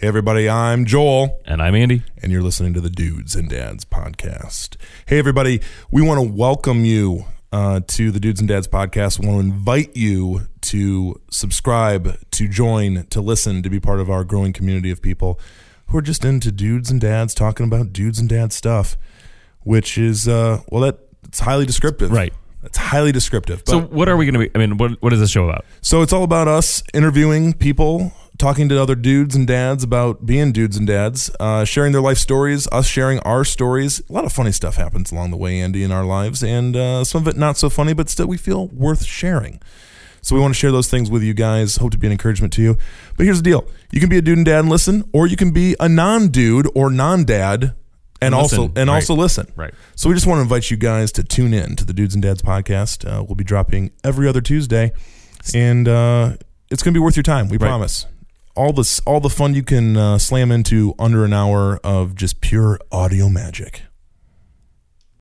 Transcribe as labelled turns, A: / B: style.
A: Hey, everybody, I'm Joel,
B: And I'm Andy.
A: and you're listening to the Dudes and Dads podcast. Hey, everybody, we want to welcome you uh, to the Dudes and Dads podcast. We want to invite you to subscribe, to join, to listen, to be part of our growing community of people who are just into dudes and dads talking about dudes and dads stuff, which is, uh, well, that it's highly descriptive.
B: Right.
A: It's highly descriptive.
B: So, what are we going to be? I mean, what, what is this show about?
A: So it's all about us interviewing people, talking to other dudes and dads about being dudes and dads, uh, sharing their life stories, us sharing our stories. A lot of funny stuff happens along the way, Andy, in our lives, and uh, some of it not so funny, but still we feel worth sharing. So we want to share those things with you guys. Hope to be an encouragement to you. But here's the deal: you can be a dude and dad and listen, or you can be a non-dude or non-dad and,
B: And
A: also
B: listen.
A: and
B: Right.
A: also listen.
B: Right.
A: So we just want to invite you guys to tune in to the Dudes and Dads podcast. Uh, we'll be dropping every other Tuesday, and uh, it's going to be worth your time. We
B: Right.
A: promise. All this, all the fun you can uh, slam into under an hour of just pure audio magic.